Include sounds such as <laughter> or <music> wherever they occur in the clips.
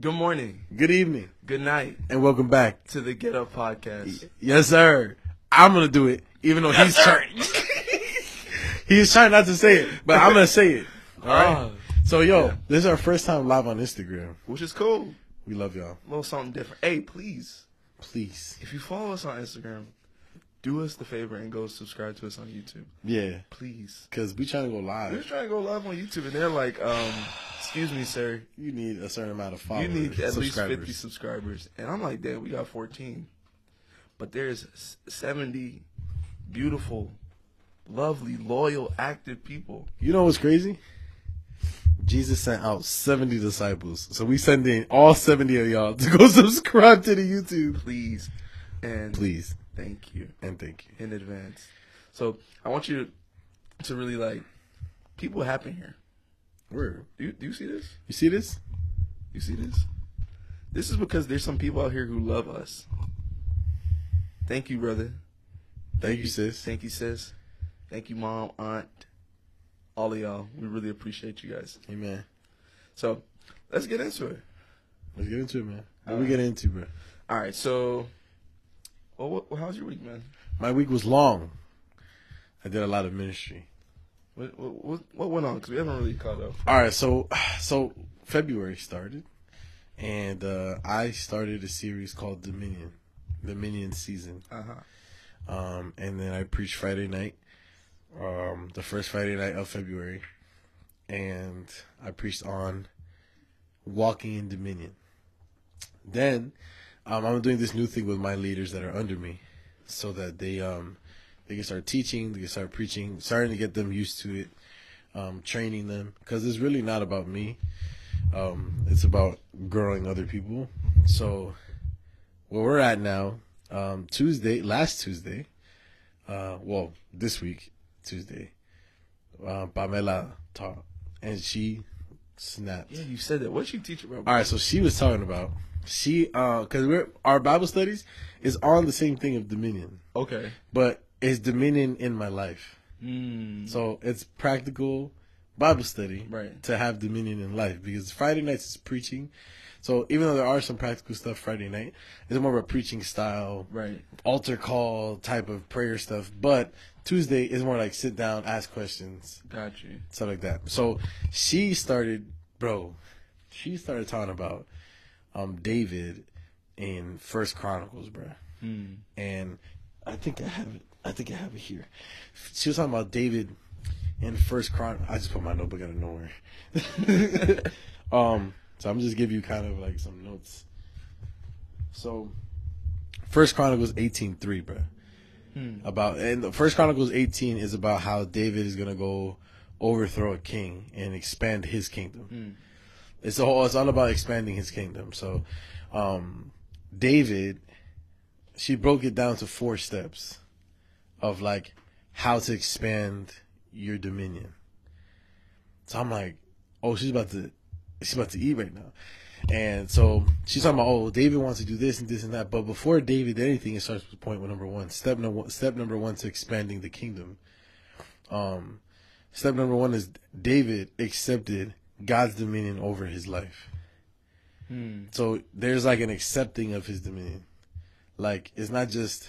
Good morning, Good evening, good night and welcome back. to the Get Up Podcast. Yes, sir. I'm gonna do it, even though he's trying. <laughs> <laughs> he's trying not to say it, but I'm gonna say it. <laughs> All right. So, yo, Yeah. this is our first time live on Instagram. which is cool. We love y'all. A little something different. Hey, please, Please, if you follow us on Instagram, do us the favor and go subscribe to us on YouTube. yeah, Please. cause we trying to go live. We're trying to go live on YouTube, and they're like, um, "Excuse me, sir, You need a certain amount of followers. you need at least fifty subscribers." And I'm like, "Damn, we got 14." But there's 70 beautiful, lovely, loyal, active people. You know what's crazy? Jesus sent out 70 disciples. So we send in all 70 of y'all <laughs> to go subscribe to the YouTube. Please, and Please thank you. and thank you. in advance. So I want you to really like people happen here. Word. Do you, do you see this? You see this? You see this? This is because there's some people out here who love us. Thank you, brother. Thank you, sis. Thank you, sis. Thank you, mom, aunt, all of y'all. We really appreciate you guys. Amen. So let's get into it. Let's get into it, man. What All we get into, bro? All right. So, well, what, well, how's your week, man? My week was long. I did a lot of ministry. What what, what, what went on? Because we haven't really caught up. All right, so <sighs> so February started, and uh, I started a series called Dominion, Dominion season. Uh huh. Um, and then I preached Friday night, um, the first Friday night of February, and I preached on walking in dominion. Then, um, I'm doing this new thing with my leaders that are under me, so that they um, they can start teaching, they can start preaching, starting to get them used to it, um, training them, because it's really not about me. Um, it's about growing other people. So, where we're at now, um, Tuesday, last Tuesday, uh, well, this week, Tuesday, uh, Pamela taught, and she snapped. Yeah, you said that. What she teach about? All right, so she was talking about she, uh, because we're our Bible studies is on the same thing of dominion, Okay. but it's dominion in my life. Mm. So it's practical Bible study Right. to have dominion in life because Friday nights is preaching. So even though there are some practical stuff Friday night, it's more of a preaching style Right. altar call type of prayer stuff. But Tuesday is more like sit down, ask questions, gotcha, stuff like that. So she started, bro. She started talking about um David in First Chronicles, bro. Hmm. And I think I have it. I think I have it here. She was talking about David in First Chron. I just put my notebook out of nowhere. <laughs> um, so I'm just give you kind of like some notes. So, First Chronicles 18:3, bro. Hmm. About and the First Chronicles 18 is about how David is gonna go overthrow a king and expand his kingdom. Hmm. It's all it's all about expanding his kingdom. So, um, David, she broke it down to four steps of like how to expand your dominion. So I'm like, oh, she's about to, she's about to eat right now. And so she's talking about, oh, David wants to do this and this and that. But before David did anything, it starts with point number one. Step number one, step number one to expanding the kingdom. Um, step number one is David accepted God's dominion over his life. Hmm. So there's like an accepting of his dominion. Like it's not just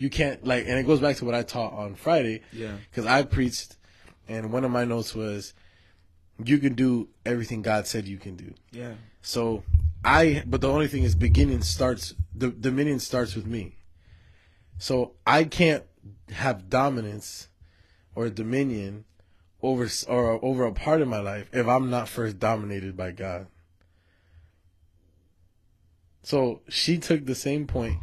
you can't like, and it goes back to what I taught on Friday Yeah. because I preached, and one of my notes was, you can do everything God said you can do. Yeah. So I, but the only thing is, beginning starts the dominion starts with me. So I can't have dominance or dominion over or over a part of my life if I'm not first dominated by God. So she took the same point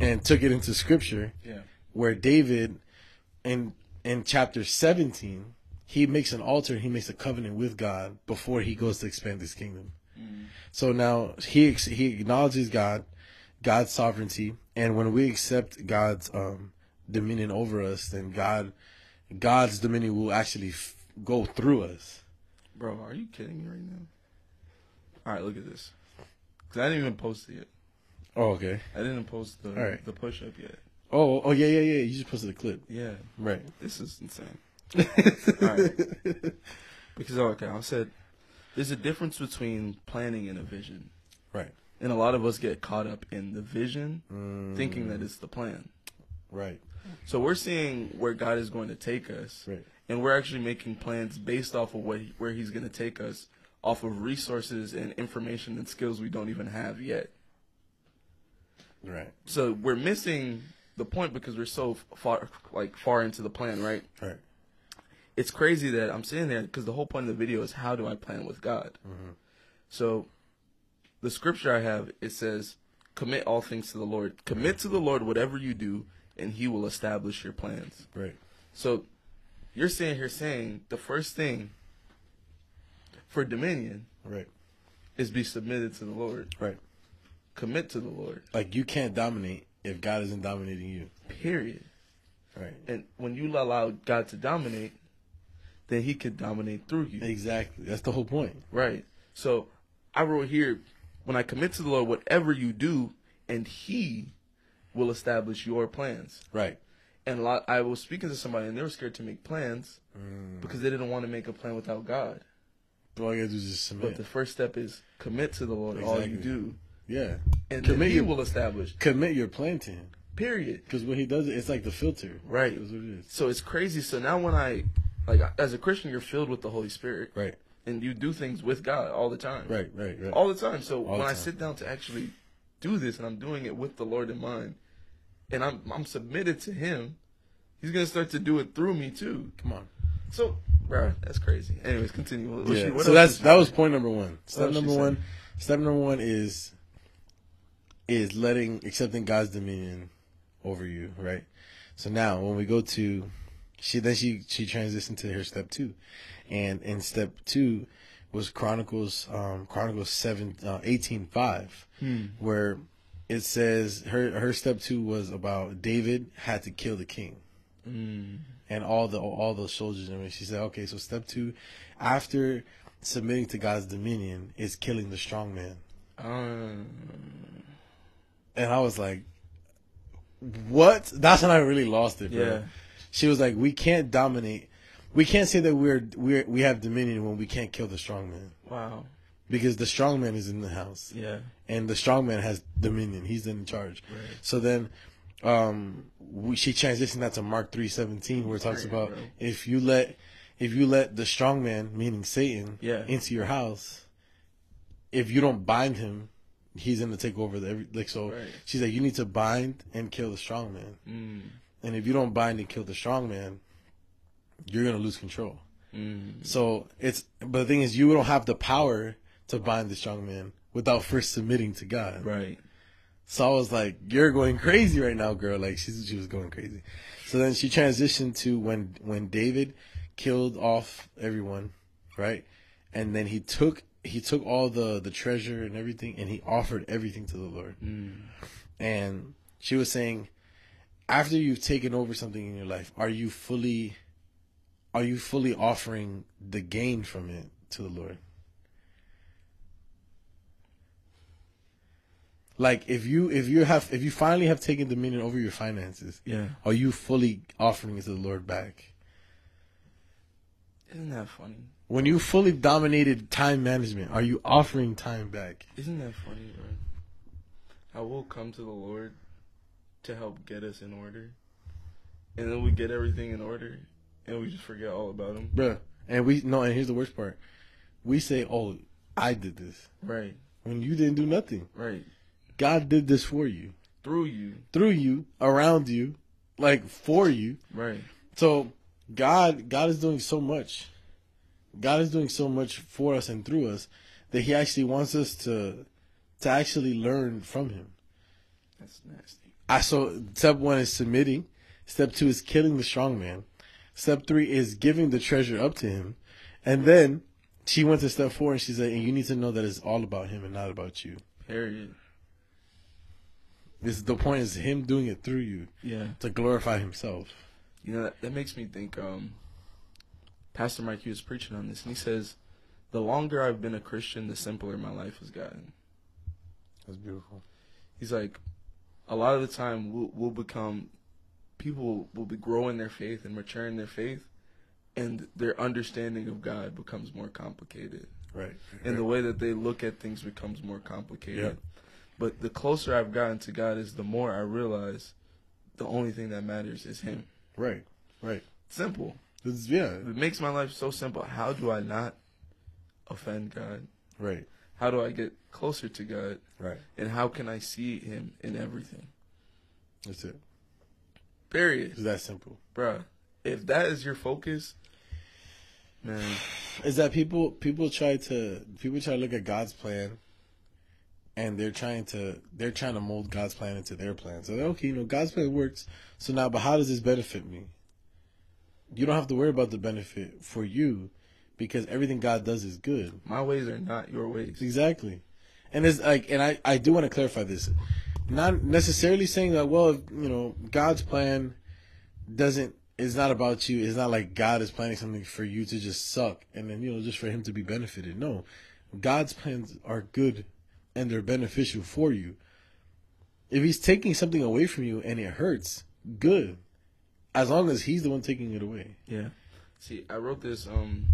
and took it into scripture Yeah. where David in in chapter 17 he makes an altar he makes a covenant with God before he goes to expand his kingdom. So now he he acknowledges God, God's sovereignty, and when we accept God's um, dominion over us, then God God's dominion will actually f- go through us. Bro, are you kidding me right now? All right, look at this. Cause I didn't even post it yet. Oh, okay. I didn't post the right. the push up yet. Oh, oh yeah, yeah, yeah. You just posted a clip, Yeah, right? this is insane. <laughs> All right. Because okay, I said There's a difference between planning and a vision. Right. And a lot of us get caught up in the vision, Mm, thinking that it's the plan. right. So we're seeing where God is going to take us, Right. and we're actually making plans based off of what where He's going to take us, off of resources and information and skills we don't even have yet. Right. So we're missing the point because we're so far, like far into the plan, right? Right. It's crazy that I'm sitting there because the whole point of the video is how do I plan with God. Mm-hmm. So the scripture I have it says, "Commit all things to the Lord. Commit to the Lord whatever you do, and He will establish your plans." Right. So you're sitting here saying the first thing for dominion Right. is be submitted to the Lord. Right. Commit to the Lord. Like you can't dominate if God isn't dominating you. Period. Right. And when you allow God to dominate, then He can dominate through you. Exactly. That's the whole point. Right. So I wrote here, when I commit to the Lord, whatever you do, and He will establish your plans. Right. And a lot, I was speaking to somebody, and they were scared to make plans mm. because they didn't want to make a plan without God. All you gotta do is just But the first step is commit to the Lord all you do, yeah. and Commit your- will establish. Commit your plan to Him. Period. Because when He does it, it's like the filter. Right. It is. So it's crazy. So now when I, like, as a Christian, you're filled with the Holy Spirit, Right. and you do things with God all the time. Right. Right. Right. all the time. So All when the I sit down to actually do this, and I'm doing it with the Lord in mind, and I'm I'm submitted to Him, He's gonna start to do it through me too. Come on. So, bro, that's crazy. Anyways, continue. What yeah. what so that's that was point number one. Step number one. Step number one is is letting accepting God's dominion over you. Right. So now when we go to she then she she transitioned to her step two, and in step two was Chronicles um Chronicles seven uh, eighteen five where it says her her step two was about David had to kill the king Mm, and all the all those soldiers and. She said, okay, so step two, after submitting to God's dominion, is killing the strong man. um, And I was like, what? That's when I really lost it, bro. Yeah. She was like, we can't dominate. We can't say that we're we're we have dominion when we can't kill the strong man wow. because the strong man is in the house Yeah. and the strong man has dominion. He's in charge. Right. So then, um, we, she transitioned that to Mark three seventeen, where it talks about bro. if you let if you let the strong man, meaning Satan, Yeah. into your house, if you don't bind him, he's gonna take over the every like. So Right. she's like, you need to bind and kill the strong man, Mm, and if you don't bind and kill the strong man, you're gonna lose control. mm, So it's but the thing is, you don't have the power to bind the strong man without first submitting to God. right. So I was like, "You're going crazy right now, girl." Like she's she was going crazy. So then she transitioned to when when David killed off everyone, right? And then he took he took all the the treasure and everything, and he offered everything to the Lord. Mm, And she was saying, after you've taken over something in your life, are you fully are you fully offering the gain from it to the Lord? Like if you if you have if you finally have taken dominion over your finances, yeah. are you fully offering it to the Lord back? Isn't that funny? When you fully dominated time management, are you offering time back? Isn't that funny, bro? How we'll come to the Lord to help get us in order, and then we get everything in order, and we just forget all about Him. bro. And we no and here's the worst part. We say, Oh, I did this. Right, When you didn't do nothing. right. God did this for you. Through you, Through you, around you, like for you. right. So God God is doing so much. God is doing so much for us and through us that he actually wants us to to actually learn from him. That's nasty. I so step one is submitting. Step two is killing the strong man. Step three is giving the treasure up to him. And then she went to step four and she said, and you need to know that it's all about him and not about you. Period. This the point is him doing it through you Yeah. to glorify himself. You know that, that makes me think. Um, Pastor Mike he was preaching on this, and he says, "The longer I've been a Christian, the simpler my life has gotten." That's beautiful. He's like, a lot of the time we'll, we'll become, people will be growing their faith and maturing their faith, and their understanding of God becomes more complicated. Right. and the way that they look at things becomes more complicated. Yeah. But the closer I've gotten to God is the more I realize the only thing that matters is Him. Right. Right. Simple. It's, yeah. It makes my life so simple. How do I not offend God? Right. How do I get closer to God? Right. And how can I see Him in everything? That's it. Period. It's that simple. Bruh, if that is your focus, man, Is that people people try to people try to look at God's plan and they're trying to they're trying to mold God's plan into their plan. So okay, you know, God's plan works. So now but how does this benefit me? You don't have to worry about the benefit for you because everything God does is good. my ways are not your ways. Exactly. And it's like, and I, I do want to clarify this. Not necessarily saying that, well, you know, God's plan doesn't, is not about you. It's not like God is planning something for you to just suck and then, you know, just for him to be benefited. No. God's plans are good and they're beneficial for you. If he's taking something away from you and it hurts, good. As long as he's the one taking it away. Yeah. See, I wrote this um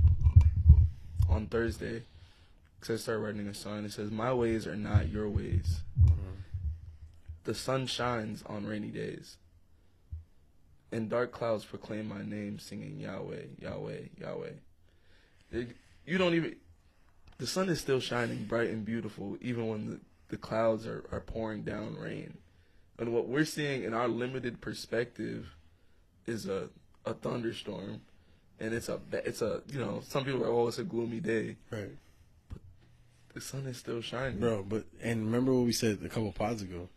on Thursday because I started writing a song. It says, "My ways are not your ways. The sun shines on rainy days, and dark clouds proclaim my name, singing Yahweh, Yahweh, Yahweh." It- you don't even. The sun is still shining bright and beautiful, even when the, the clouds are, are pouring down rain. And what we're seeing in our limited perspective is a, a thunderstorm and it's a it's a you know some people are oh it's a gloomy day Right. But the sun is still shining Bro, but and remember what we said a couple pods ago.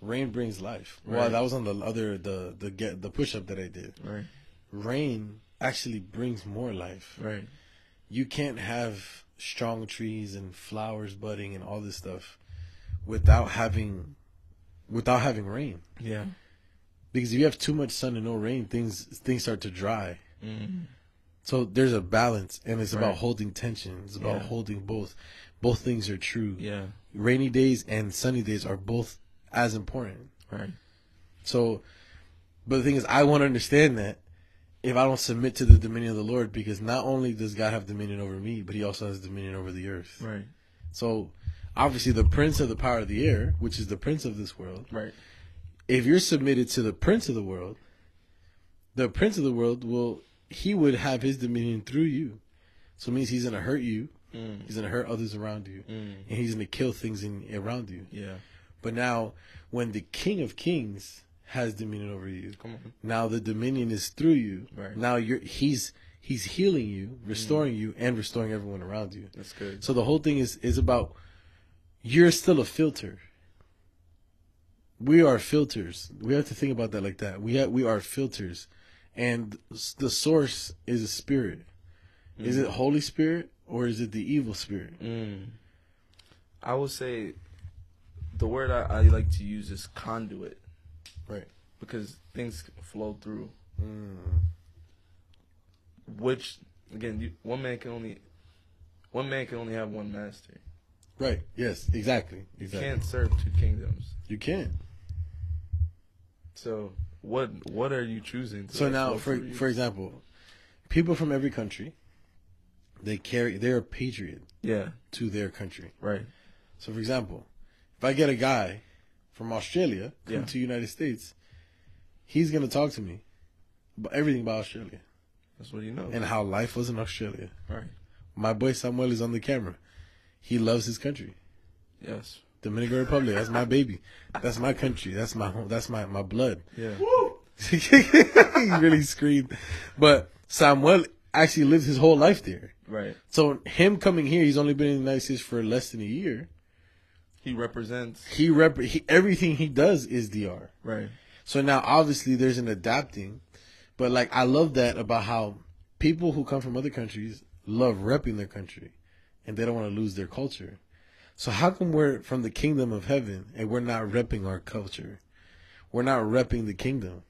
Rain brings life. Well, that was on the other the the get the push up that I did. right Rain actually brings more life. right You can't have strong trees and flowers budding and all this stuff without having without having rain. yeah Because if you have too much sun and no rain, things things start to dry. mm. So there's a balance, and it's about holding tension. It's about Yeah. holding both. Both things are true. yeah Rainy days and sunny days are both as important. right So, but the thing is, I want to understand that if I don't submit to the dominion of the Lord, because not only does God have dominion over me, but He also has dominion over the earth. right So, obviously, the prince of the power of the air, which is the prince of this world, right if you're submitted to the prince of the world, the prince of the world will, he would have his dominion through you. So it means he's going to hurt you. mm. He's going to hurt others around you. Mm. And he's going to kill things in, around you. yeah But now, when the King of Kings has dominion over you, now the dominion is through you. Right. Now you're he's he's healing you, restoring you, and restoring everyone around you. that's good So the whole thing is is about you're still a filter. We are filters. We have to think about that like that. We have, we are filters, and the source is a spirit. Is it Holy Spirit or is it the evil spirit? mm. I would say the word I, I like to use is conduit Right. because things flow through Mm. which again you, one man can only one man can only have one master Right. Yes. Exactly. you can't serve two kingdoms You can. So what what are you choosing? To So now, flow for for example, people from every country, they carry they're a patriot yeah, to their country. right, So, for example, if I get a guy from Australia come Yeah. to United States, he's gonna talk to me about everything about Australia that's what you know. and how life was in Australia. right, My boy Samuel is on the camera. He loves his country. yes, Dominican Republic, that's my baby. That's my country. That's my home. That's my, my blood. yeah, <laughs> he really screamed. But Samuel actually lived his whole life there. right. So him coming here, he's only been in the United States for less than a year. He represents He rep he, everything he does is DR. right, So now obviously there's an adapting, but like I love that about how people who come from other countries love repping their country, and they don't want to lose their culture. So how come we're from the kingdom of heaven and we're not repping our culture? We're not repping the kingdom.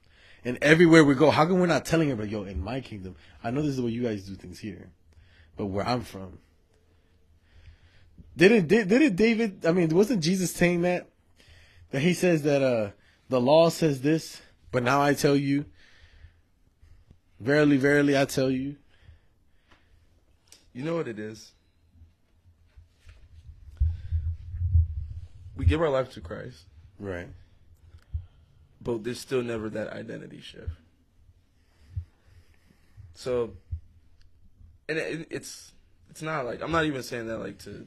And everywhere we go, how come we're not telling everybody, yo, in my kingdom, I know this is the way you guys do things here, but where I'm from. Didn't did, didn't David? I mean, wasn't Jesus saying that? That he says that uh the law says this, but now I tell you, verily, verily, I tell you. you know what it is. We give our life to Christ, Right. but there's still never that identity shift. So, and it, it's it's not like I'm not even saying that like to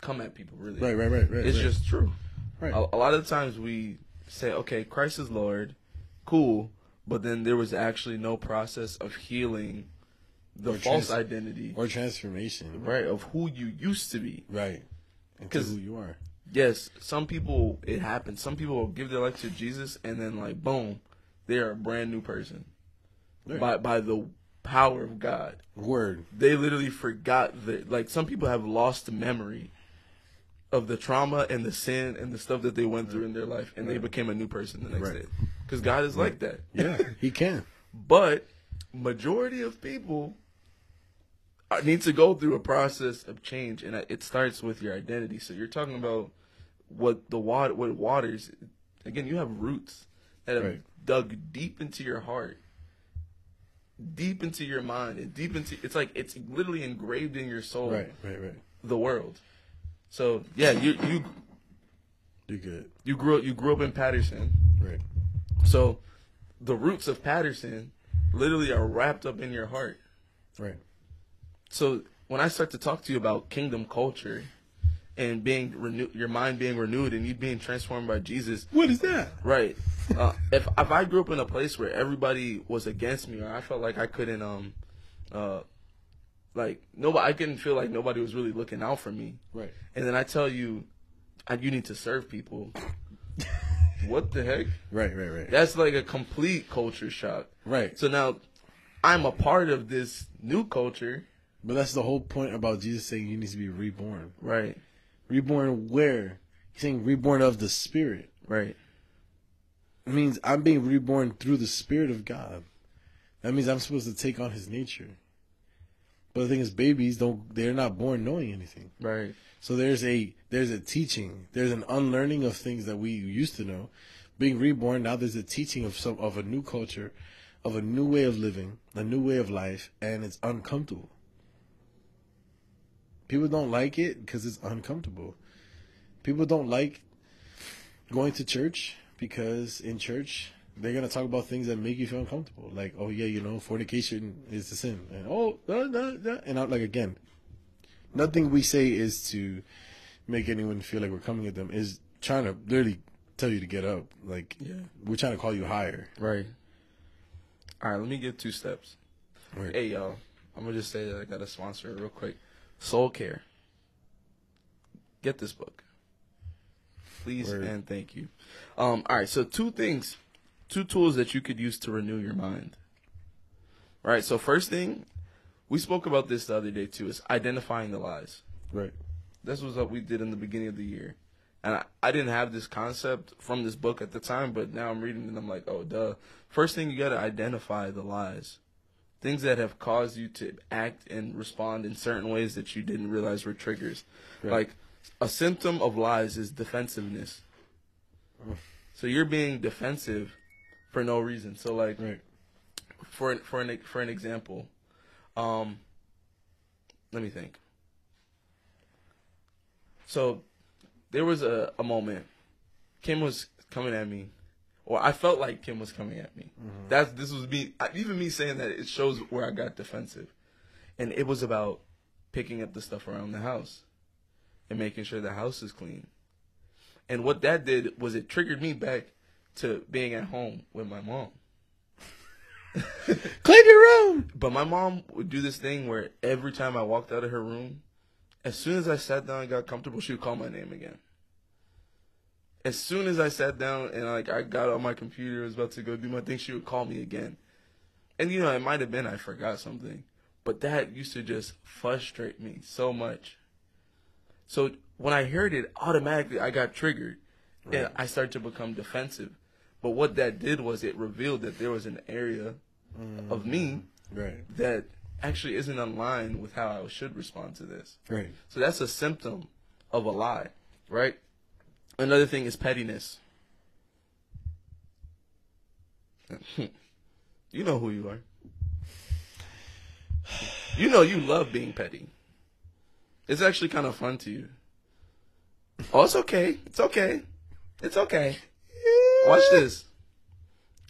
come at people really. Right. Right. Right. Right. It's right. just true. right. A, a lot of the times we say, okay, Christ is Lord, cool, but then there was actually no process of healing the Or false trans- identity, or transformation. right, of who you used to be. Right. Into 'Cause- who you are. Yes, some people it happens. Some people will give their life to Jesus and then like boom, they're a brand new person Right. by by the power of God. Word. They literally forgot that like some people have lost the memory of the trauma and the sin and the stuff that they went through in their life and they became a new person the next Right. day. Cuz God is like that. Yeah. <laughs> he can. But majority of people are- need to go through a process of change, and it starts with your identity. So you're talking about what the water, what waters. Again, you have roots that have Right. dug deep into your heart, deep into your mind, and deep into. It's like it's literally engraved in your soul. Right. Right. Right. The world. So yeah, you you You're good. you grew up you grew up in Paterson. Right. So the roots of Paterson literally are wrapped up in your heart. Right. So when I start to talk to you about kingdom culture and being renewed, your mind being renewed and you being transformed by Jesus, What is that? right? Uh, if if I grew up in a place where everybody was against me or I felt like I couldn't um uh like nobody I couldn't feel like nobody was really looking out for me, Right. and then I tell you, I, you need to serve people. <laughs> what the heck? Right. Right. Right. That's like a complete culture shock. Right. So now I'm a part of this new culture. But that's the whole point about Jesus saying you need to be reborn. Right. Reborn where? He's saying reborn of the Spirit. Right. It means I'm being reborn through the Spirit of God. That means I'm supposed to take on His nature. But the thing is, babies don't. They're not born knowing anything. Right. So there's a there's a teaching. There's an unlearning of things that we used to know. Being reborn now, there's a teaching of some of a new culture, of a new way of living, a new way of life, and it's uncomfortable. People don't like it because it's uncomfortable. People don't like going to church because in church they're gonna talk about things that make you feel uncomfortable. Like, oh yeah, you know, fornication is a sin, and oh, and I'm like again, nothing we say is to make anyone feel like we're coming at them. Is trying to literally tell you to get up. Like, Yeah. we're trying to call you higher. Right. All right. Let me give two steps. Right. Hey, y'all. I'm gonna just say that I got a sponsor real quick. Soul Care. Get this book, please Word. and thank you. Um. All right. So two things, two tools that you could use to renew your mind. All right. So first thing, we spoke about this the other day too. Is identifying the lies. Right. This was what we did in the beginning of the year. And I, I didn't have this concept from this book at the time, but now I'm reading it and I'm like, oh, duh. First thing, you got to identify the lies. Things that have caused you to act and respond in certain ways that you didn't realize were triggers. Right. Like, a symptom of lies is defensiveness. So you're being defensive for no reason. So, like, Right. for an, for an for an example, um, let me think. So, there was a, a moment. Kim was coming at me, or I felt like Kim was coming at me. Mm-hmm. That's this was me. Even me saying that it shows where I got defensive, and it was about picking up the stuff around the house and making sure the house is clean. And what that did was it triggered me back to being at home with my mom. <laughs> Clean your room. But my mom would do this thing where every time I walked out of her room, as soon as I sat down and got comfortable, she would call my name again. As soon as I sat down and like I got on my computer, was about to go do my thing, she would call me again. And you know, it might have been I forgot something, but that used to just frustrate me so much. So when I heard it, automatically I got triggered, and I started to become defensive. But what that did was it revealed that there was an area mm-hmm. of me Right. that actually isn't in line with how I should respond to this. Right. So that's a symptom of a lie, right? Another thing is pettiness. <laughs> you know who you are. You know you love being petty. It's actually kind of fun to you. Oh, it's okay. It's okay. It's okay. Watch this.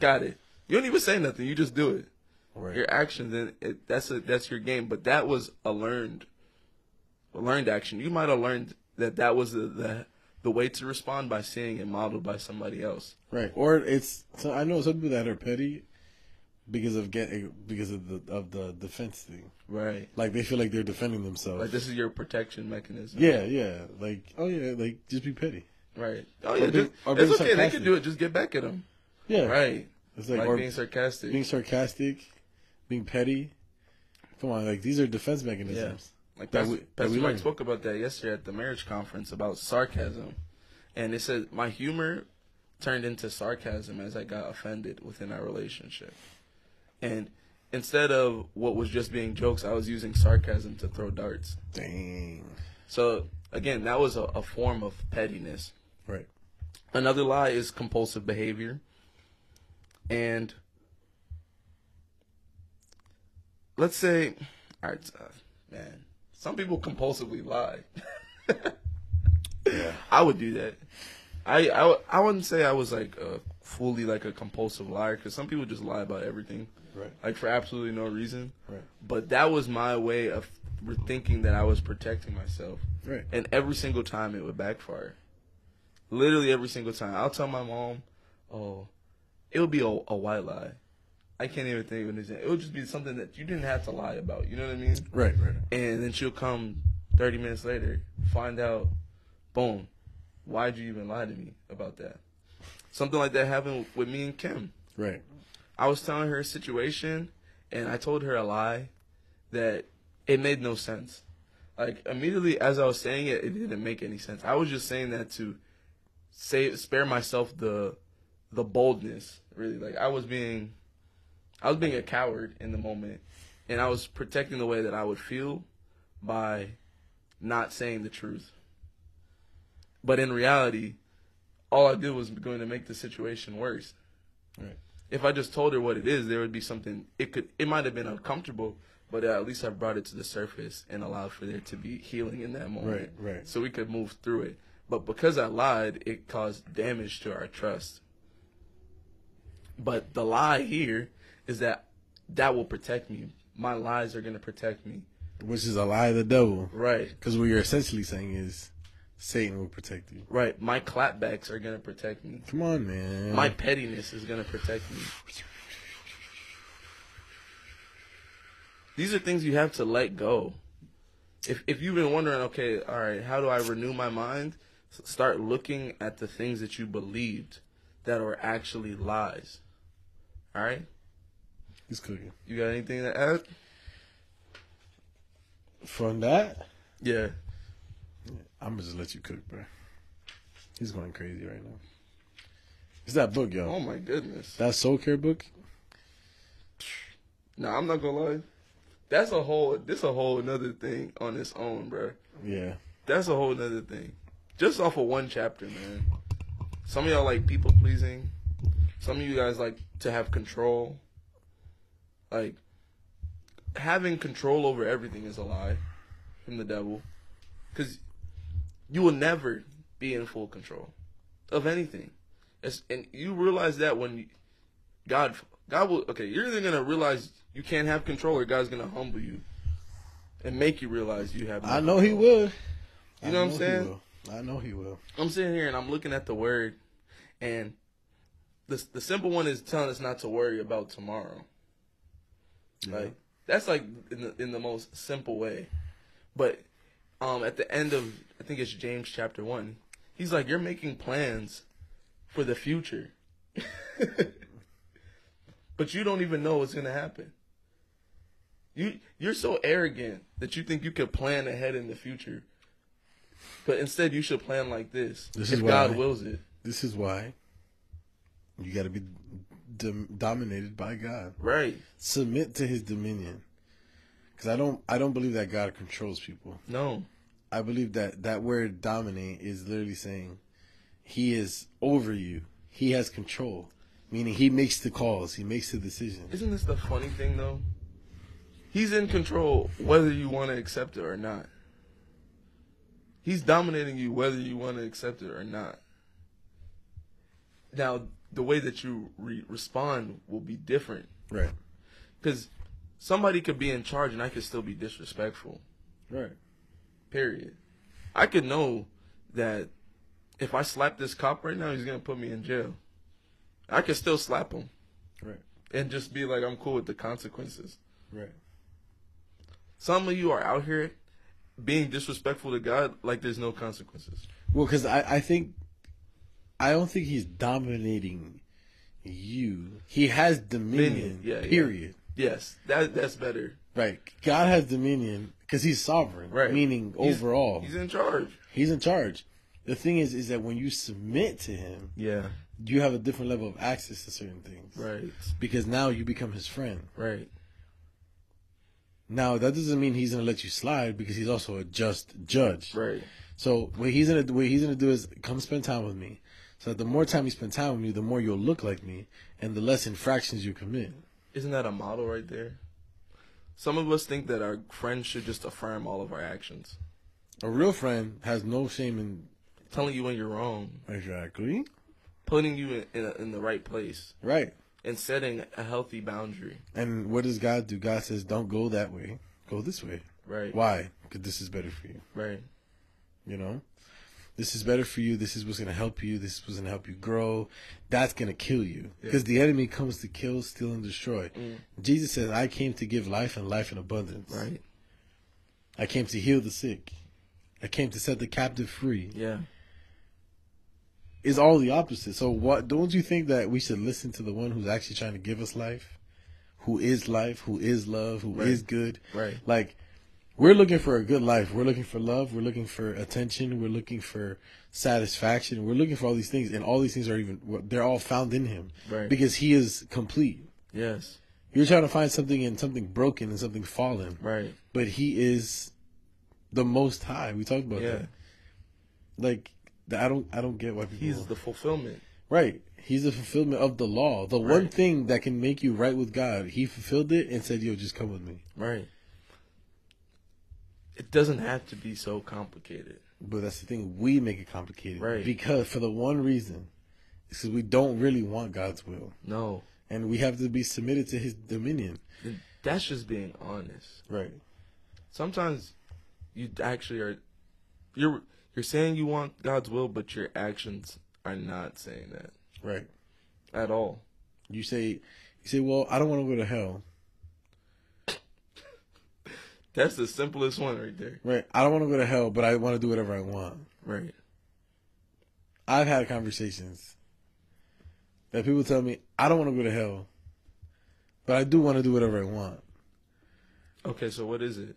Got it. You don't even say nothing. You just do it. Right. Your actions, and it, that's a, that's your game. But that was a learned, a learned action. You might have learned that that was the, the the way to respond by seeing it modeled by somebody else. Right. Or it's so I know some people that are petty because of getting because of the of the defense thing. Right. Like they feel like they're defending themselves. Like this is your protection mechanism. yeah, yeah. Like oh yeah, like just be petty. Right. Oh yeah. Or Just, being- it's okay. They can do it. Just get back at them. Yeah. Right. It's Like, like, being sarcastic. being sarcastic, being petty. Come on, like these are defense mechanisms. Like that we- that we Mike spoke about that yesterday at the marriage conference about sarcasm, and it said my humor turned into sarcasm as I got offended within our relationship, and instead of what was just being jokes, I was using sarcasm to throw darts. Dang. So again, that was a, a form of pettiness. Right. Another lie is compulsive behavior. And let's say, all right, uh, man, some people compulsively lie. Yeah. <laughs> I would do that. I, I, I wouldn't say I was like a, fully like a compulsive liar because some people just lie about everything, Right. like for absolutely no reason. Right. But that was my way of thinking that I was protecting myself. Right. And every single time it would backfire. Literally every single time. I'll tell my mom, oh, it would be a, a white lie. I can't even think of an example. It would just be something that you didn't have to lie about. You know what I mean? Right. Right. And then she'll come 30 minutes later, find out, boom, why'd you even lie to me about that? Something like that happened with me and Kim. Right. I was telling her a situation, and I told her a lie that it made no sense. Like immediately as I was saying it, it didn't make any sense. I was just saying that to say spare myself the the boldness. Really, like I was being, I was being a coward in the moment, and I was protecting the way that I would feel by not saying the truth. But in reality, all I did was going to make the situation worse Right. if I just told her what it is, there would be something. It could. It might have been uncomfortable, but at least I brought it to the surface and allowed for there to be healing in that moment. Right, right. So we could move through it. But because I lied, it caused damage to our trust. But the lie here is that that will protect me. My lies are gonna protect me. Which is a lie of the devil. Right. Because what you're essentially saying is Satan will protect you. Right. My clapbacks are gonna protect me. Come on, man. My pettiness is gonna protect me. These are things you have to let go. If if you've been wondering, okay, all right, how do I renew my mind? Start looking at the things that you believed that are actually lies. All right, He's cooking. you got anything to add? From that, Yeah. I'm gonna just let you cook, bro. He's going crazy right now. It's that book, yo. Oh my goodness. That soul care book. No, I'm not gonna lie. That's a whole. This a whole another thing on its own, bro. Yeah. That's a whole another thing. Just off of one chapter, man. Some of y'all like people pleasing. Some of you guys like to have control. Like having control over everything is a lie from the devil. Cuz you will never be in full control of anything. It's, and you realize that when you, God God will okay, you're either going to realize you can't have control or God's going to humble you and make you realize you have no I know he control. will. You I know what I'm saying? I know he will. I'm sitting here and I'm looking at the word, and the the simple one is telling us not to worry about tomorrow. Like that's like in the in the most simple way, but um at the end of I think it's James chapter one, he's like you're making plans for the future, <laughs> but you don't even know what's gonna happen. You you're so arrogant that you think you could plan ahead in the future. But instead, you should plan like this. This if is God why- wills it. This is why you got to be dom- dominated by God. Right. Submit to His dominion. Because I don't, I don't believe that God controls people. No. I believe that that word dominate is literally saying He is over you. He has control, meaning He makes the calls. He makes the decisions. Isn't this the funny thing, though? He's in control whether you want to accept it or not. He's dominating you whether you want to accept it or not. Now, the way that you re- respond will be different Right. because somebody could be in charge and I could still be disrespectful. Right. Period. I could know that if I slap this cop right now, he's gonna put me in jail. I could still slap him Right. and just be like, I'm cool with the consequences. Right. Some of you are out here being disrespectful to God like there's no consequences. Well, because I, I think, I don't think he's dominating you. He has dominion. Dominion, yeah, yeah. period. Yes, that that's better. Right. God has dominion because he's sovereign. Right. Meaning He's- overall, He's in charge. he's in charge. The thing is, is that when you submit to him, Yeah. you have a different level of access to certain things. Right. Because now you become his friend. Right. Now that doesn't mean he's gonna let you slide because he's also a just judge. Right. So what he's gonna what he's gonna do is come spend time with me. So the more time you spend time with me, the more you'll look like me, and the less infractions you commit. Isn't that a model right there? Some of us think that our friends should just affirm all of our actions, A real friend has no shame in telling you when you're wrong, exactly putting you in in, a, in the right place, right. and setting a healthy boundary. And what does God do? God says, "Don't go that way. Go this way." Right. Why? Because this is better for you. Right. You know, this is better for you. This is what's gonna help you. This is what's gonna help you grow. That's gonna kill you because the enemy comes to kill, steal, and destroy. Mm. Jesus says, "I came to give life and life in abundance. Right. I came to heal the sick. I came to set the captive free." Yeah. Is all the opposite. So what? Don't you think that we should listen to the one who's actually trying to give us life, who is life, who is love, who is Right. good? Right. Like, we're looking for a good life. We're looking for love. We're looking for attention. We're looking for satisfaction. We're looking for all these things, and all these things are even they're all found in Him Right. because He is complete. Yes. You're trying to find something in something broken and something fallen, Right. but He is the Most High. We talked about Yeah. that. Like, I don't, I don't get why people. He's the fulfillment. Right. He's the fulfillment of the law. The one thing that can make you right with God, he fulfilled it and said, Yo, just come with me. Right. It doesn't have to be so complicated. But that's the thing, we make it complicated. Right. Because for the one reason, is 'cause we don't really want God's will. No. And we have to be submitted to his dominion. That's just being honest. Right. Sometimes you actually are you're you're saying you want God's will, but your actions are not saying that Right. at all. You say you say, Well, I don't want to go to hell. That's the simplest one right there. Right. I don't want to go to hell, but I want to do whatever I want. Right. I've had conversations that people tell me, I don't want to go to hell, but I do want to do whatever I want. Okay, so what is it?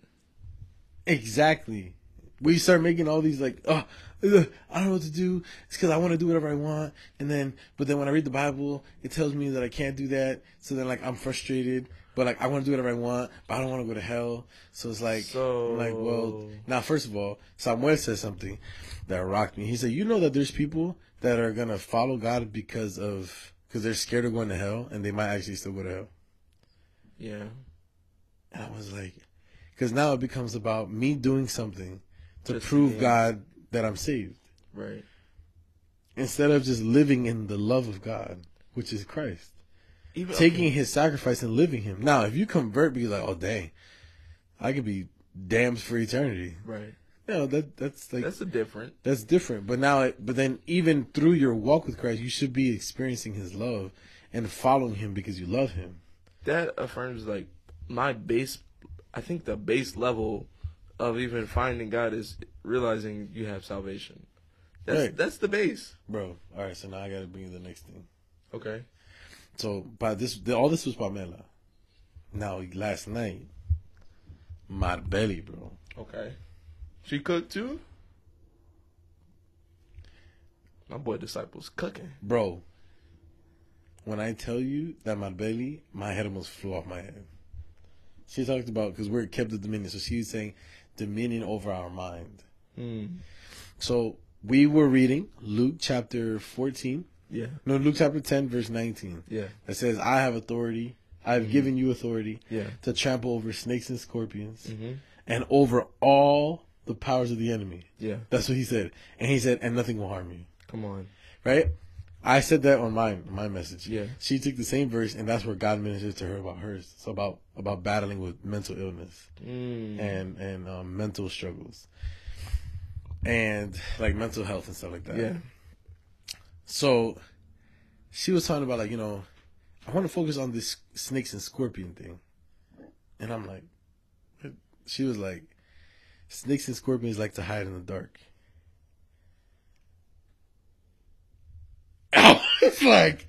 Exactly. We start making all these like, oh, ugh, I don't know what to do. It's because I want to do whatever I want, and then, but then when I read the Bible, it tells me that I can't do that. So then, like, I'm frustrated. But like, I want to do whatever I want, but I don't want to go to hell. So it's like, So- like, well, now first of all, Samuel said something that rocked me. He said, you know that there's people that are gonna follow God because of because they're scared of going to hell, and they might actually still go to hell. Yeah. And I was like, because now it becomes about me doing something to Just prove God that I'm saved Right. instead of just living in the love of God, which is Christ. Even Taking okay, his sacrifice and living him. Now, if you convert, be like, oh, dang, I could be damned for eternity. right. No, that that's like That's that's, a different. That's different. But now, it, but then even through your walk with Christ, you should be experiencing His love and following Him because you love Him. That affirms like my base. I think the base level of even finding God is realizing you have salvation. That's Right. that's the base. Bro, all right. So now I got to bring you the next thing. Okay. So by this, the, all this was Pamela. Now last night, Marbelli, bro. Okay. She cooked too. My boy disciples cooking. Bro, when I tell you that Marbelli, my head almost flew off my head. She talked about because we're kept the dominion, so she was saying dominion over our mind. Hmm. So we were reading Luke chapter fourteen, Yeah. no Luke chapter ten, verse nineteen. Yeah. That says, "I have authority. I have given you authority Yeah. to trample over snakes and scorpions." Mm-hmm. and over all the powers of the enemy. Yeah. That's what he said. And he said, and nothing will harm you. Come on. Right? I said that on my my message. Yeah. She took the same verse and that's where God ministered to her about hers. So about about battling with mental illness Mm. and and um, mental struggles. And like mental health and stuff like that. yeah. So she was talking about like, you know, I want to focus on this snakes and scorpion thing. And I'm like she was like snakes and scorpions like to hide in the dark. <laughs> It's like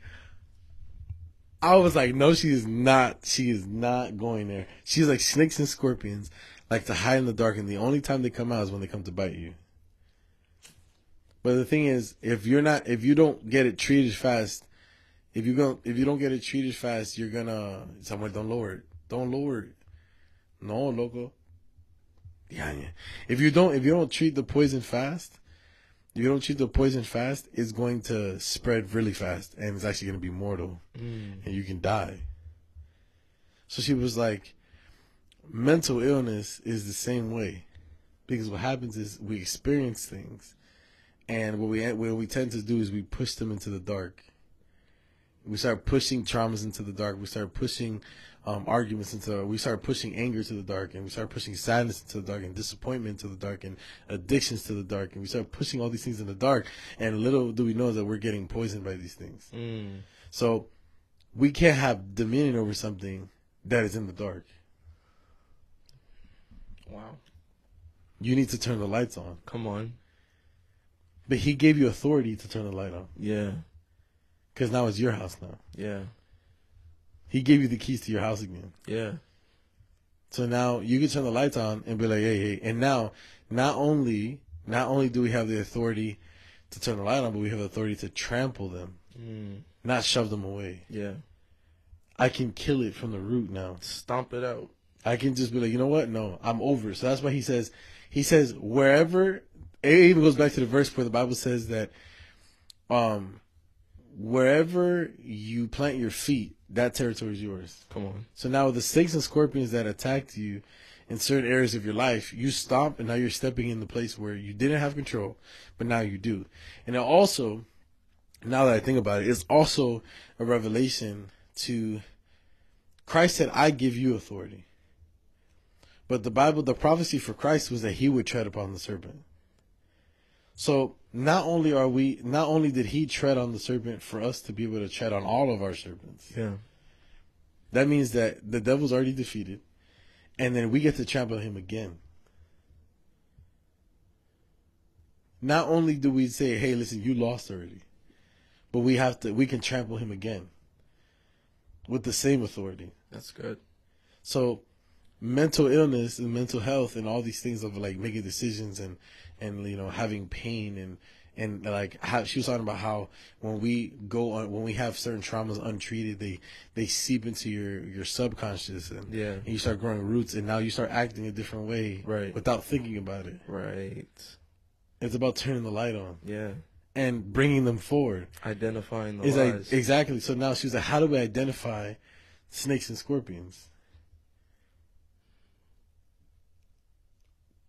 I was like, no, she is not. She is not going there. She's like snakes and scorpions like to hide in the dark, and the only time they come out is when they come to bite you. But the thing is, if you're not, if you don't get it treated fast, if you go, if you don't get it treated fast, you're gonna somewhere. Don't lower it. Don't lower it. No, loco. Yeah, yeah. If you don't, if you don't treat the poison fast, if you don't treat the poison fast, it's going to spread really fast, and it's actually going to be mortal, Mm. and you can die. So she was like, mental illness is the same way, because what happens is we experience things, and what we what we tend to do is we push them into the dark. We start pushing traumas into the dark. We start pushing um, arguments into. We start pushing anger to the dark, and we start pushing sadness into the dark, and disappointment into the dark, and addictions to the dark, and we start pushing all these things in the dark. And little do we know that we're getting poisoned by these things. Mm. So we can't have dominion over something that is in the dark. Wow. You need to turn the lights on. Come on. But he gave you authority to turn the light on Yeah. because now it's your house now. Yeah. He gave you the keys to your house again. Yeah. So now you can turn the lights on and be like, hey, hey. And now, not only, not only do we have the authority to turn the light on, but we have the authority to trample them, Mm. not shove them away. Yeah. I can kill it from the root now. Stomp it out. I can just be like, you know what? No, I'm over. So that's why he says, he says, wherever, it even goes back to the verse where the Bible says that, um, wherever you plant your feet, that territory is yours. Come on. So now with the snakes and scorpions that attacked you in certain areas of your life, you stop and now you're stepping in the place where you didn't have control, but now you do. And it also, now that I think about it, it's also a revelation to Christ said, I give you authority. But the Bible, the prophecy for Christ was that he would tread upon the serpent. So not only are we, not only did he tread on the serpent for us to be able to tread on all of our serpents, Yeah. that means that the devil's already defeated, and then we get to trample him again. Not only do we say, "Hey, listen, you lost already," but we have to we can trample him again with the same authority. That's good. So, mental illness and mental health and all these things of like making decisions and and you know having pain and and like how she was talking about how when we go on when we have certain traumas untreated they they seep into your your subconscious and, Yeah. and you start growing roots and now you start acting a different way Right. without thinking about it Right. it's about turning the light on Yeah. and bringing them forward Identifying the lies. like exactly so now she was like how do we identify snakes and scorpions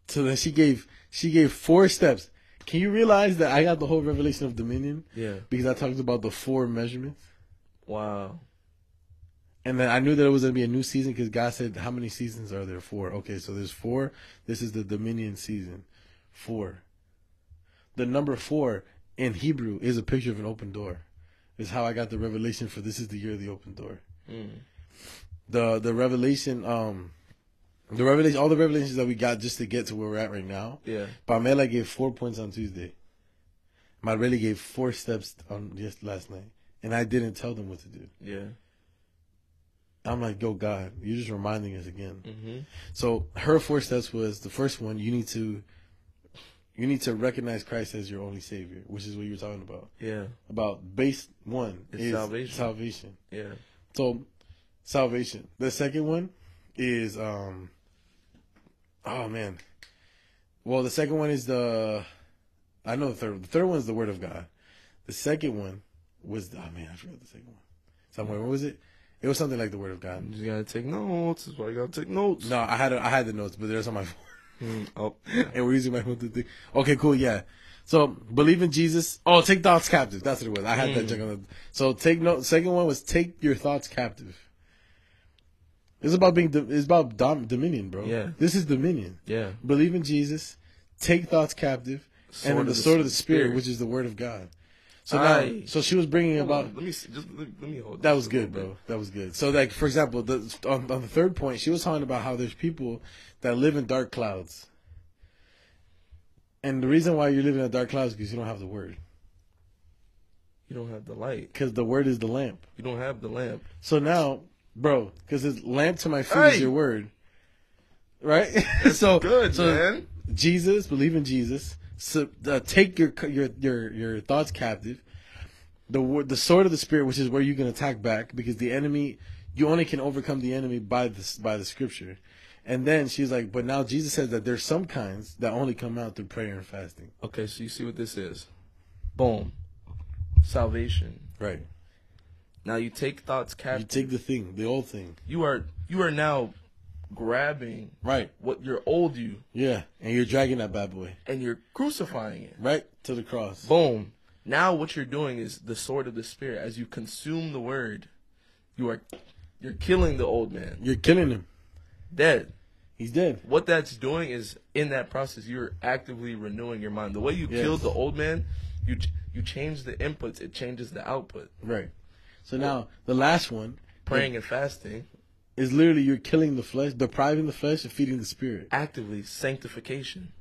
so then she gave she gave four steps. Can you realize that i got the whole revelation of dominion? Yeah. because i talked about the four measurements. Wow. and then i knew that it was going to be a new season because god said how many seasons are there? Four. Okay so there's four. This is the dominion season. Four. The number four in hebrew is a picture of an open door. Is how i got the revelation for this is the year of the open door. Mm. the the revelation um the revelation all the revelations that we got just to get to where we're at right now Yeah. Pamela gave four points on Tuesday. Marvelli gave four steps on just last night, and I didn't tell them what to do. Yeah. I'm like, go God, you're just reminding us again. Mm-hmm. So her four steps was the first one. You need to, you need to recognize Christ as your only Savior, which is what you were talking about. Yeah. About base one It's is salvation. Salvation. Yeah. So salvation. The second one is um. Oh man. Well, the second one is the. I know the third. The third one is the Word of God. The second one was the, oh man, I forgot the second one. Somewhere, what was it? It was something like the Word of God. You gotta take notes. That's why you gotta take notes. No, I had I had the notes, but there's on my <laughs> phone. Mm, oh, <laughs> and we're using my phone to think. Okay, cool, yeah. So believe in Jesus. Oh, take thoughts captive. That's what it was. I had that junk on the. So take note. Second one was take your thoughts captive. It's about being. It's about dom, dominion, bro. Yeah. This is dominion. yeah. Believe in Jesus. Take thoughts captive, Sword and then the the sword of the spirit, Spirit. which is the word of God. So now, Aye. so she was bringing about. on, let me just let, let me hold. That was good, bro. That was good. So, like, for example, the, on, on the third point, she was talking about how there's people that live in dark clouds. And the reason why you're living in dark clouds is because you don't have the word. You don't have the light. Because the word is the lamp. You don't have the lamp. So now, bro, because it's lamp to my feet Hey! is your word. Right? <laughs> so, Good, so man. Jesus, believe in Jesus. So, uh, take your your your your thoughts captive. The the sword of the spirit, which is where you can attack back, because the enemy, you only can overcome the enemy by the by the scripture. And then she's like, but now Jesus says that there's some kinds that only come out through prayer and fasting. Okay, so you see what this is. Boom. Salvation. Right. Now you take thoughts You take the thing, the old thing. You are you are now grabbing Right. what your old you Yeah. And you're dragging that bad boy and you're crucifying it. right to the cross. Boom. Now what you're doing is the sword of the spirit. As you consume the word, you are you're killing the old man. You're killing him. Dead. He's dead. What that's doing is in that process you're actively renewing your mind. The way you Yes. killed the old man, you you change the inputs, it changes the output. Right. So now the last one Praying and fasting, is literally you're killing the flesh, depriving the flesh, and feeding the spirit. actively sanctification.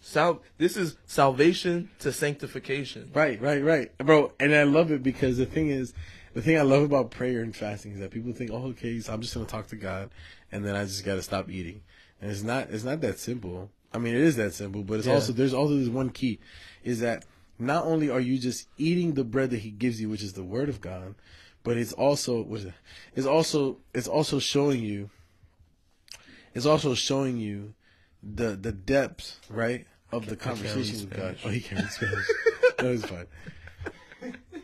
Sal- this is salvation to sanctification. Right, right, right, bro. And I love it because the thing is, the thing I love about prayer and fasting is that people think, oh, okay, so I'm just gonna talk to God, and then I just gotta stop eating. And it's not, it's not that simple. I mean, it is that simple, but it's Yeah. also there's also this one key, is that not only are you just eating the bread that He gives you, which is the Word of God, but it's also what is it? It's also it's also showing you. It's also showing you the the depth, right, of the conversation with God. Oh, he can't read Spanish. no, it's fine.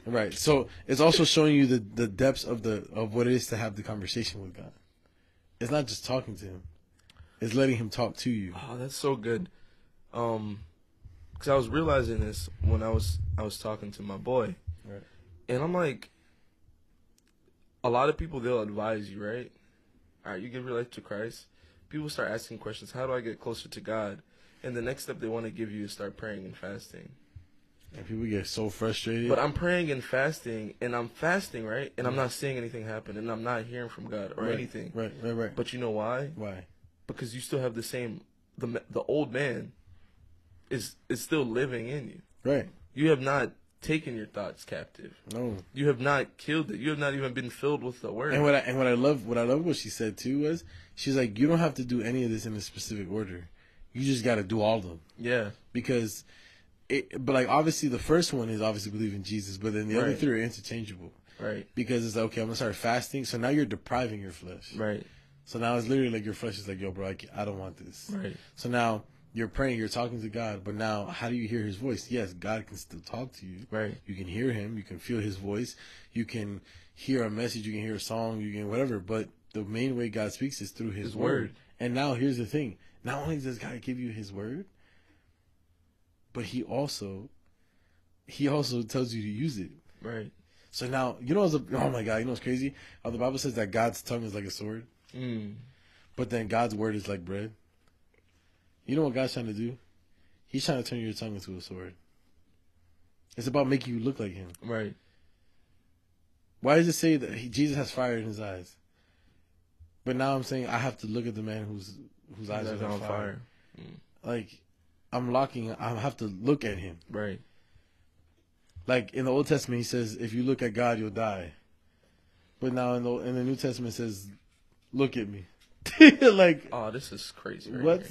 Right. So it's also showing you the, the depths of the of what it is to have the conversation with God. It's not just talking to him. It's letting him talk to you. Oh, that's so good. Um, because I was realizing this when I was I was talking to my boy, Right. and I'm like, a lot of people they'll advise you, right? All right, you give your life to Christ. People start asking questions. How do I get closer to God? And the next step they want to give you is start praying and fasting. And people get so frustrated. But I'm praying and fasting, and I'm fasting, right? And I'm not seeing anything happen, and I'm not hearing from God or right, anything. Right, right, right. But you know why? Why? Because you still have the same the the old man is is still living in you. Right. You have not taken your thoughts captive. No. You have not killed it. You have not even been filled with the word. And what I and what I love what I love what she said too was she's like, You don't have to do any of this in a specific order. You just gotta do all of them. yeah, Because it but like obviously the first one is obviously believe in Jesus, but then the other three are interchangeable. right, Because it's like, okay, I'm gonna start fasting. So now you're depriving your flesh. right, So now it's literally like your flesh is like, yo, bro, I, I don't want this. right, So now you're praying, you're talking to God, but now how do you hear His voice? Yes, God can still talk to you. right, You can hear Him. You can feel His voice. You can hear a message. You can hear a song. You can whatever. But the main way God speaks is through His, His word. word. And now here's the thing: not only does God give you His word, but He also He also tells you to use it. right. So now you know, what's oh my God, you know what's crazy? How the Bible says that God's tongue is like a sword. Mm. But then God's word is like bread. You know what God's trying to do? He's trying to turn your tongue into a sword. It's about making you look like Him. Right. Why does it say that he, Jesus has fire in His eyes? But now I'm saying I have to look at the man whose whose eyes are on fire. Mm. Like I'm locking. I have to look at Him. Right. Like in the Old Testament, He says, "If you look at God, you'll die." But now in the in the New Testament, it says, "Look at me." <laughs> like Oh, this is crazy. Right What? here.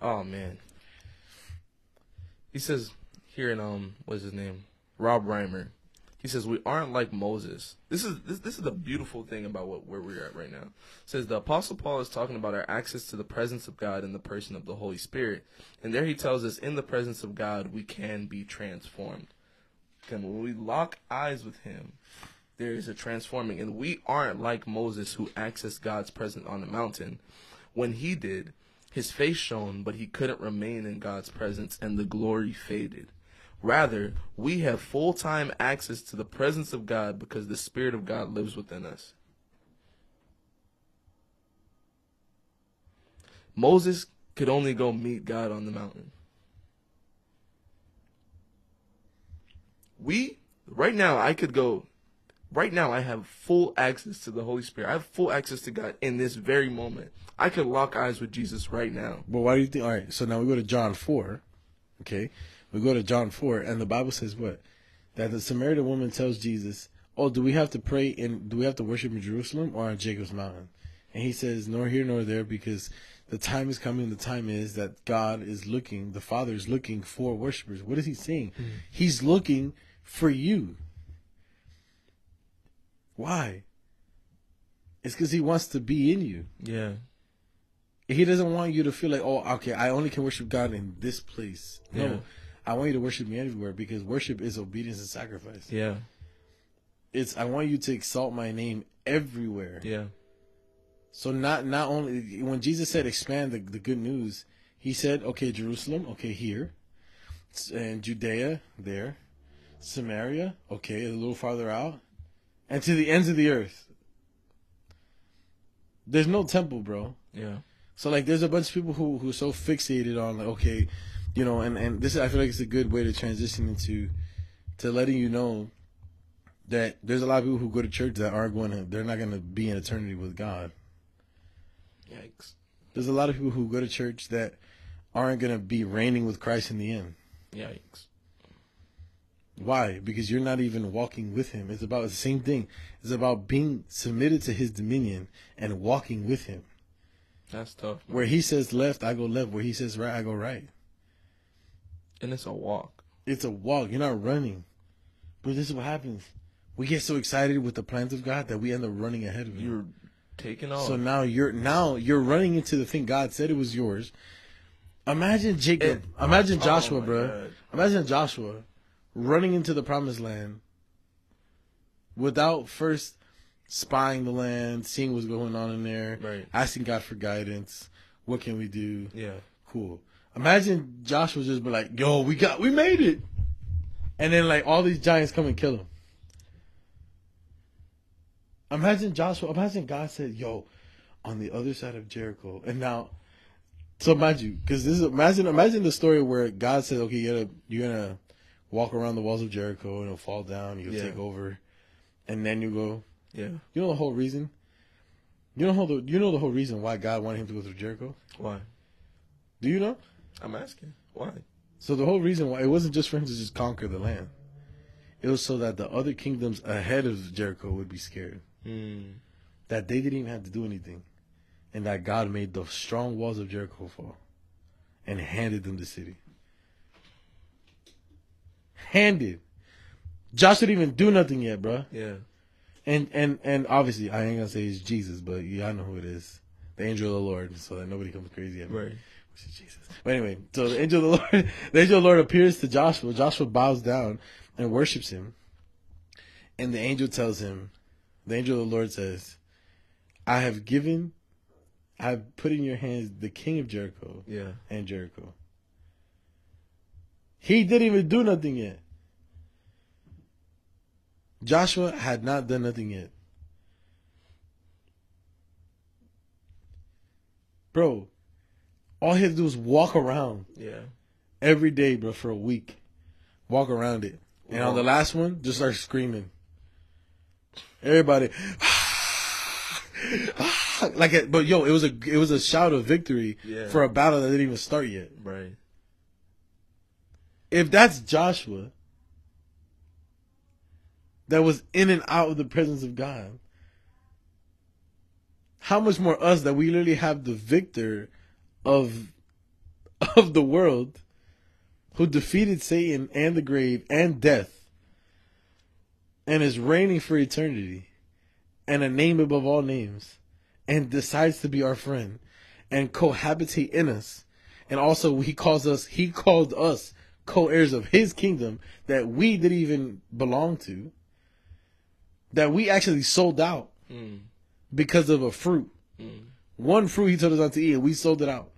Oh man. He says here in um, what's his name? Rob Reimer. He says we aren't like Moses. This is this, this is the beautiful thing about what where we're at right now. It says the Apostle Paul is talking about our access to the presence of God in the person of the Holy Spirit, and there he tells us in the presence of God we can be transformed. And when we lock eyes with Him, there is a transforming, and we aren't like Moses who accessed God's presence on the mountain. When he did, his face shone, but he couldn't remain in God's presence, and the glory faded. Rather, we have full time access to the presence of God because the Spirit of God lives within us. Moses could only go meet God on the mountain. We, right now, I could go, right now, I have full access to the Holy Spirit. I have full access to God in this very moment. I could lock eyes with Jesus right now. But why do you think? All right, so now we go to John 4. Okay. We go to John 4, and the Bible says what? That the Samaritan woman tells Jesus, Oh, do we have to pray and do we have to worship in Jerusalem or on Jacob's mountain? And he says, Nor here nor there, because the time is coming. The time is that God is looking, the Father is looking for worshipers. What is he saying? Mm-hmm. He's looking for you. Why? It's because he wants to be in you. Yeah. He doesn't want you to feel like, oh, okay, I only can worship God in this place. No, Yeah. I want you to worship me everywhere because worship is obedience and sacrifice. Yeah. It's I want you to exalt my name everywhere. Yeah. So not not only when Jesus said expand the, the good news, he said, okay, Jerusalem, okay, here, and Judea, there, Samaria, okay, a little farther out, and to the ends of the earth. There's no temple, bro. Yeah. So like, there's a bunch of people who who are so fixated on like, okay, you know, and and this I feel like it's a good way to transition into to letting you know that there's a lot of people who go to church that aren't going to they're not going to be in eternity with God. Yikes. There's a lot of people who go to church that aren't going to be reigning with Christ in the end. Yikes. Why? Because you're not even walking with him. It's about the same thing. It's about being submitted to his dominion and walking with him. That's tough. man. Where he says left, I go left. Where he says right, I go right. And it's a walk. It's a walk. You're not running. But this is what happens. We get so excited with the plans of God that we end up running ahead of him. You're taking off. So now you're now you're running into the thing God said it was yours. Imagine Jacob. It- imagine oh Joshua, bro. God. Imagine Joshua running into the promised land without first spying the land, seeing what's going on in there, Right. asking God for guidance. What can we do? yeah. Cool. Imagine Joshua just be like, "Yo, we got, we made it," and then like all these giants come and kill him. Imagine Joshua. Imagine God said, "Yo, on the other side of Jericho," and now, so mind you, because this is imagine imagine the story where God said, "Okay, you're gonna you're gonna walk around the walls of Jericho and it'll fall down, you'll Yeah. take over, and then you go." Yeah. You know the whole reason. You know the you know the whole reason why God wanted him to go through Jericho. Why? Do you know? I'm asking. Why? So the whole reason why it wasn't just for him to just conquer the land. It was so that the other kingdoms ahead of Jericho would be scared. Hmm. That they didn't even have to do anything. And that God made the strong walls of Jericho fall. And handed them the city. Handed. Joshua didn't even do nothing yet, bro. Yeah. And and and obviously I ain't gonna say it's Jesus, but y'all know who it is. The angel of the Lord, so that nobody comes crazy at me. Right. Which is Jesus. But anyway, so the angel of the <laughs> Lord, the angel of the Lord appears to Joshua. Joshua bows down and worships him. And the angel tells him, the angel of the Lord says, I have given, I have put in your hands the king of Jericho Yeah. and Jericho. He didn't even do nothing yet. Joshua had not done nothing yet. Bro, all he had to do was walk around Yeah. every day, bro, for a week. Walk around it. And on the last one, just start screaming. Everybody <sighs> <sighs> like it, but yo, it was a it was a shout of victory Yeah. for a battle that didn't even start yet. Right. If that's Joshua that was in and out of the presence of God, how much more us that we literally have the victor of <laughs> of the world who defeated Satan and the grave and death and is reigning for eternity and a name above all names and decides to be our friend and cohabitate in us. And also he calls us he called us co-heirs of his kingdom that we didn't even belong to that we actually sold out Mm. because of a fruit Mm. One fruit he told us not to eat, and we sold it out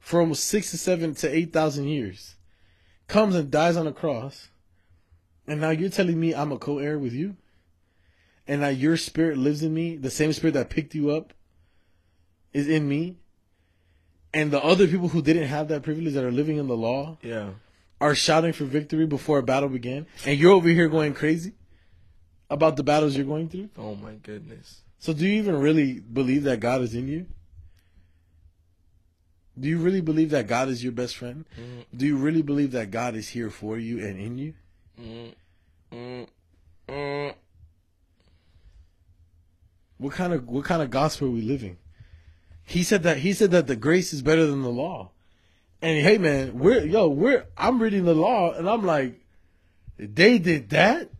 for almost six to seven to eight thousand years. Comes and dies on a cross, and now you're telling me I'm a co-heir with you, and now your spirit lives in me, the same spirit that picked you up is in me, and the other people who didn't have that privilege that are living in the law Yeah. Are shouting for victory before a battle began, and you're over here going crazy about the battles you're going through. Oh my goodness. So, do you even really believe that God is in you? Do you really believe that God is your best friend? Mm, Do you really believe that God is here for you and in you? mm, mm. What kind of what kind of gospel are we living? He said that he said that the grace is better than the law. And hey man, we're yo, we're I'm reading the law and I'm like, they did that?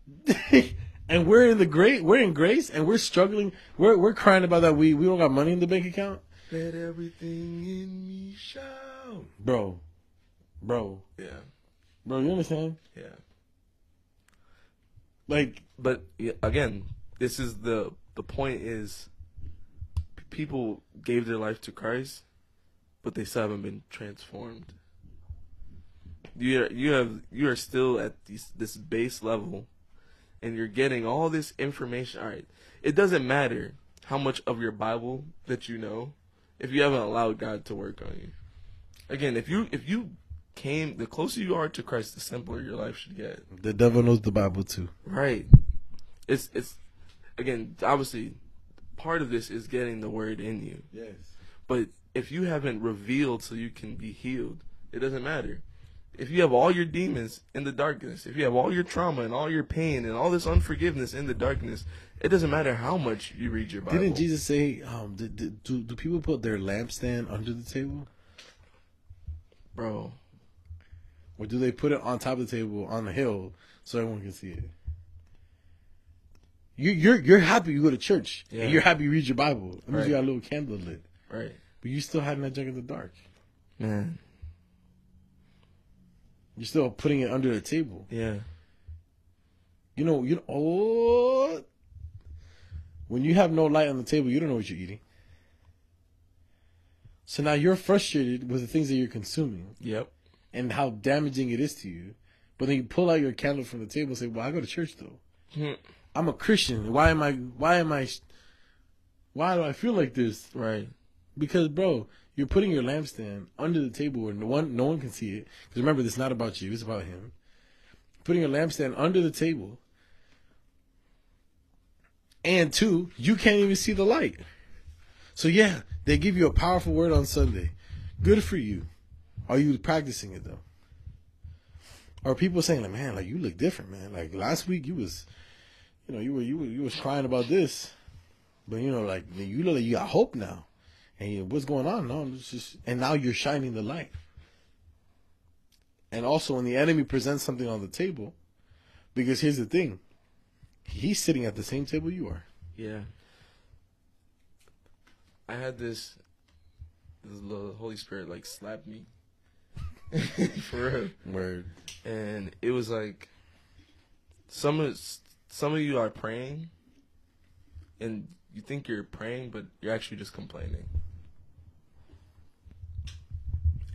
<laughs> and we're in the great we're in grace and we're struggling. We're we're crying about that we we don't got money in the bank account. Let everything in me shout. Bro. Bro. Yeah. Bro, you understand? Yeah. Like But again, this is the the point is people gave their life to Christ, but they still haven't been transformed. You are, you have you are still at this this base level, and you're getting all this information. All right, it doesn't matter how much of your Bible that you know if you haven't allowed God to work on you. Again, if you if you came, the closer you are to Christ, the simpler your life should get. the devil knows the Bible too. Right. It's it's again obviously part of this is getting the word in you. Yes. But if you haven't revealed so you can be healed, it doesn't matter. If you have all your demons in the darkness, if you have all your trauma and all your pain and all this unforgiveness in the darkness, it doesn't matter how much you read your Bible. Didn't Jesus say, um, did, did, do, do people put their lampstand under the table? Bro, Or do they put it on top of the table on the hill so everyone can see it? You, you're you're happy you go to church Yeah. and you're happy you read your Bible. That means Right. you got a little candle lit, right. But you still that junk in the dark. Man. You're still putting it under the table. Yeah. You know, you know, oh, when you have no light on the table, you don't know what you're eating. So now you're frustrated with the things that you're consuming. Yep. and how damaging it is to you. But then you pull out your candle from the table and say, "Well, I go to church though. Hmm. I'm a Christian. Why am I? Why am I? Why do I feel like this? Right. Because, bro, you're putting your lampstand under the table where no one, no one can see it. Because remember, this is not about you; it's about him. Putting your lampstand under the table, and two, you can't even see the light. So yeah, they give you a powerful word on Sunday. Good for you. Are you practicing it though? Are people saying like, man, like you look different, man? Like last week you was, you know, you were you were you was crying about this, but you know, like you look like you got hope now, and what's going on? No, it's just and now you're shining the light. And also, when the enemy presents something on the table, because here's the thing, he's sitting at the same table you are. Yeah. I had this, this the Holy Spirit like slapped me. <laughs> For real. Word. and it was like some of some of you are praying and you think you're praying but you're actually just complaining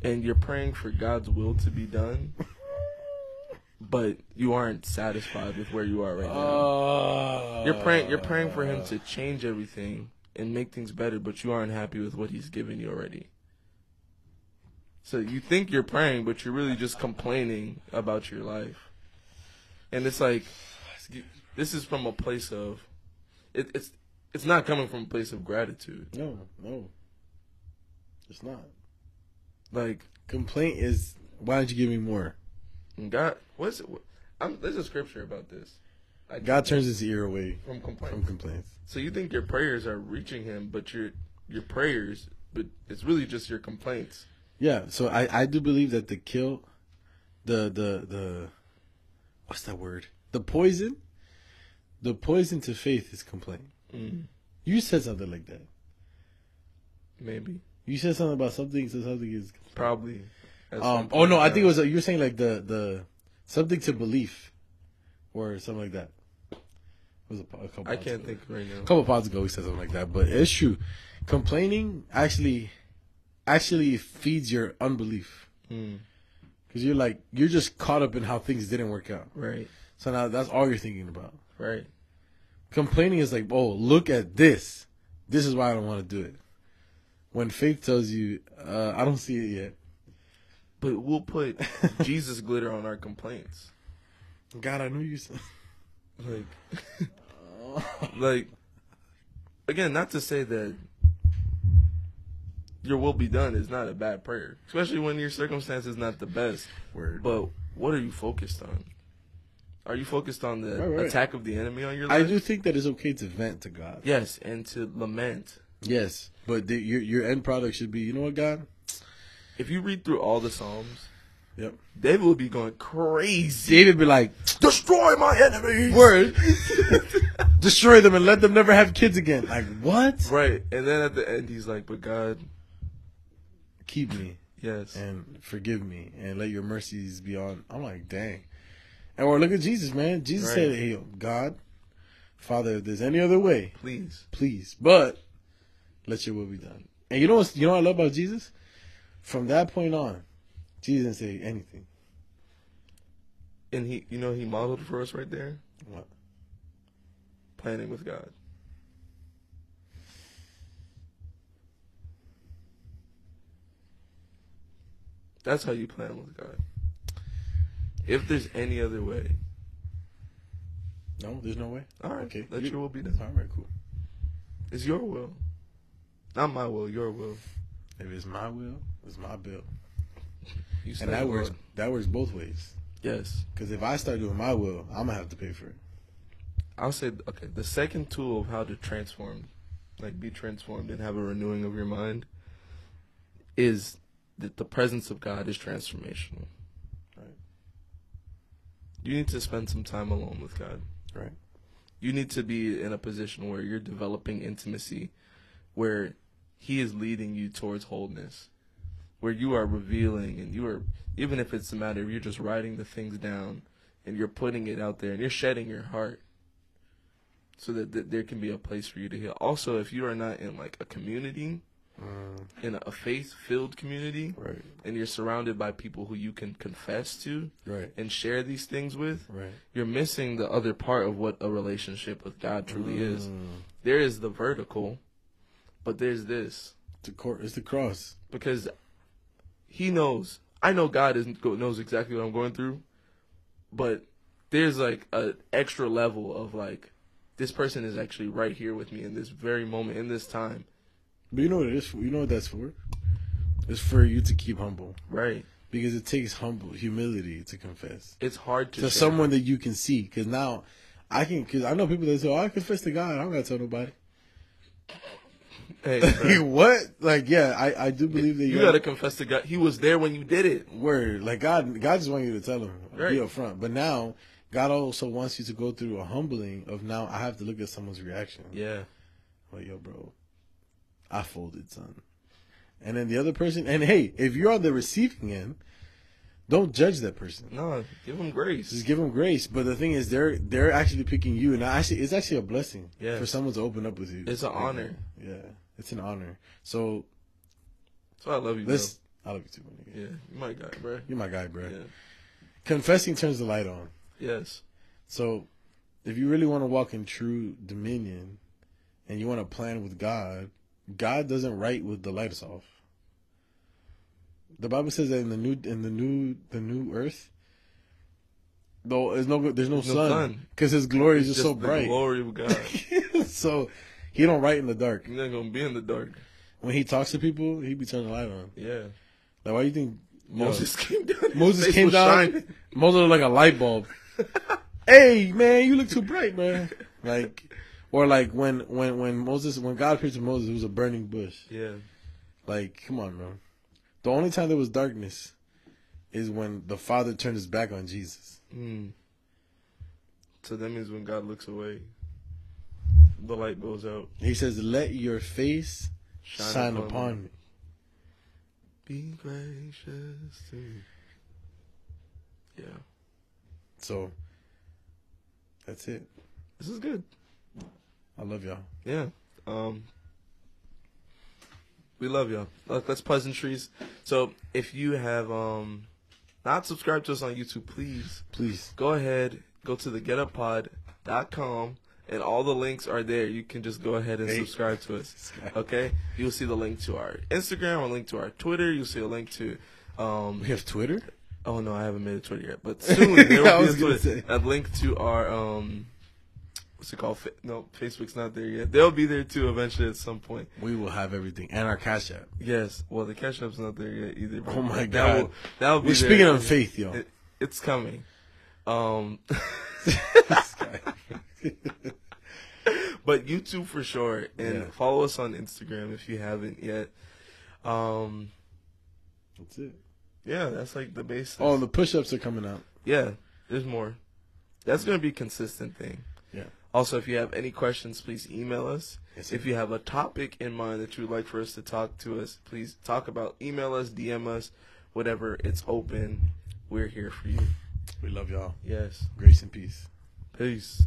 and you're praying for God's will to be done but you aren't satisfied with where you are right now. Uh, you're praying you're praying for him to change everything and make things better but you aren't happy with what he's given you already. So you think you're praying but you're really just complaining about your life. And it's like this is from a place of it, it's it's not coming from a place of gratitude. No, no, it's not. Like Complaint is why don't you give me more? god what's it I'm, there's a scripture about this I, God turns his ear away from complaints from complaints. So you think your prayers are reaching him, but your your prayers, but it's really just your complaints. Yeah, so I I do believe that the kill, the the the, what's that word? The poison, the poison to faith is complaint. Mm, You said something like that. maybe, You said something about something. So something is. probably. Um. Oh no, I think it was. uh, You were saying like the the something to belief, or something like that. was a, a couple. I can't ago. think right now. A couple pods ago, he said something like that, but it's true. Complaining actually, actually feeds your unbelief Mm, because you're like you're just caught up in how things didn't work out. right, So now that's all you're thinking about. right. Complaining is like, oh, look at this. This is why I don't want to do it. When faith tells you, uh, I don't see it yet. But we'll put <laughs> Jesus glitter on our complaints. God, I knew you. Said. <laughs> Like, <laughs> like, again, not to say that your will be done is not a bad prayer, especially when your circumstance is not the best. Word. But what are you focused on? Are you focused on the Right, right. attack of the enemy on your life? I do think that it's okay to vent to God. Yes, and to lament. Yes, but the, your your end product should be, you know what, God? If you read through all the Psalms, Yep. David would be going crazy. David would be like, Destroy my enemies. word, <laughs> destroy them and let them never have kids again. Like what? Right, and then at the end, he's like, "But God, Keep me yes, and forgive me and let your mercies be on. I'm like, dang. And or look at Jesus, man. Jesus Right. said, "Hey, God, Father, if there's any other way, please." please, but let your will be done." And you know what? You know what I love about Jesus? From that point on, Jesus didn't say anything. And he, you know, he modeled for us right there. What? Planning with God. That's how you plan with God. If there's any other way, No, there's no way. all right, Okay. let You- your will be done. All right, cool. It's your will, not my will. Your will. If it's my will, it's my bill, You and that works. Lord. That works both ways. Yes, Because if I start doing my will, I'm gonna have to pay for it. I'll say okay. The second tool of how to transform, like be transformed and have a renewing of your mind, is that the presence of God is transformational. Right. You need to spend some time alone with God. Right. You need to be in a position where you're developing intimacy, where He is leading you towards wholeness, where you are revealing and you are, even if it's a matter of you're just writing the things down and you're putting it out there and you're shedding your heart so that, there can be a place for you to heal. Also, if you are not in like a community, Mm, in a faith filled community, right. and you're surrounded by people who you can confess to Right. and share these things with, Right. you're missing the other part of what a relationship with God truly is. Mm. There is the vertical, but there's this The court is the cross. because He knows. I know God is knows exactly what I'm going through, but there's like an extra level of like this person is actually right here with me in this very moment in this time. But you know what it is for? You know what that's for? It's for you to keep humble. Right. Because it takes humble humility to confess It's hard to to share. someone that you can see. Because now I can. Because I know people that say, "Oh, I confess to God. I don't gotta tell nobody." Hey, <laughs> Like, what? Like, yeah, I, I do believe that you you, got to confess to God. He was there when you did it. word. Like God, God just wants you to tell him, Right. be upfront. But now, God also wants you to go through a humbling of now. I have to look at someone's reaction. Yeah. Like, yo, bro, I folded, son. And then the other person, and hey, if you're on the receiving end, don't judge that person. No, give him grace. Just give them grace. But the thing is, they're they're actually picking you, and actually, it's actually a blessing Yes. for someone to open up with you. It's an Like honor. Yeah, it's an honor. So why I love you, bro. let's. I love you too, my nigga. Yeah, you're my guy, bro. You're my guy, bro. Yeah. Confessing turns the light on. Yes. So, if you really want to walk in true dominion, and you want to plan with God, God doesn't write with the lights off. The Bible says that in the new in the new the new earth, though there's no there's no There's no sun because His glory It's is just, so the bright. glory of God. <laughs> so He don't write in the dark. You're not gonna be in the dark. When He talks to people, He be turning the light on. Yeah. Like why you think Moses <laughs> came down. Moses came down. shining. Moses looked like a light bulb. <laughs> hey man, you look too bright, man. Like, or like when when when Moses when God appeared to Moses, it was a burning bush. Yeah. Like, come on, bro. The only time there was darkness is when the Father turned his back on Jesus. Mm. So that means when God looks away, the light goes out. He says, "Let your face Shine, shine, upon, upon, me. me." Be gracious to me. Yeah. So that's it. This is good. I love y'all. Yeah. Um, we love y'all. Look, That's pleasantries. So if you have um not subscribed to us on YouTube, please Please. go ahead, go to the getuppod.com and all the links are there. You can just go ahead and subscribe to us. Okay? You'll see the link to our Instagram, a link to our Twitter, you'll see a link to um We have Twitter? oh no, I haven't made a Twitter yet, but soon <laughs> there will be a Twitter. A link to our um what's it called? No, Facebook's not there yet. They'll be there too eventually at some point. We will have everything. And our Cash App. Yes. Well, the cash app's not there yet either. Oh my that God. will- That'll be We're there. speaking of faith, yo. It, it's coming. Um. <laughs> <laughs> but YouTube for sure, and Yeah. follow us on Instagram if you haven't yet. Um, That's it. yeah, that's like the basics. Oh, and the push ups are coming out. yeah, there's more. That's gonna be a consistent thing. Yeah. Also, if you have any questions, please email us. Yes, if you have a topic in mind that you would like for us to talk to us, please talk about. Email us, DM us, whatever. It's open. We're here for you. We love y'all. Yes. Grace and peace. Peace.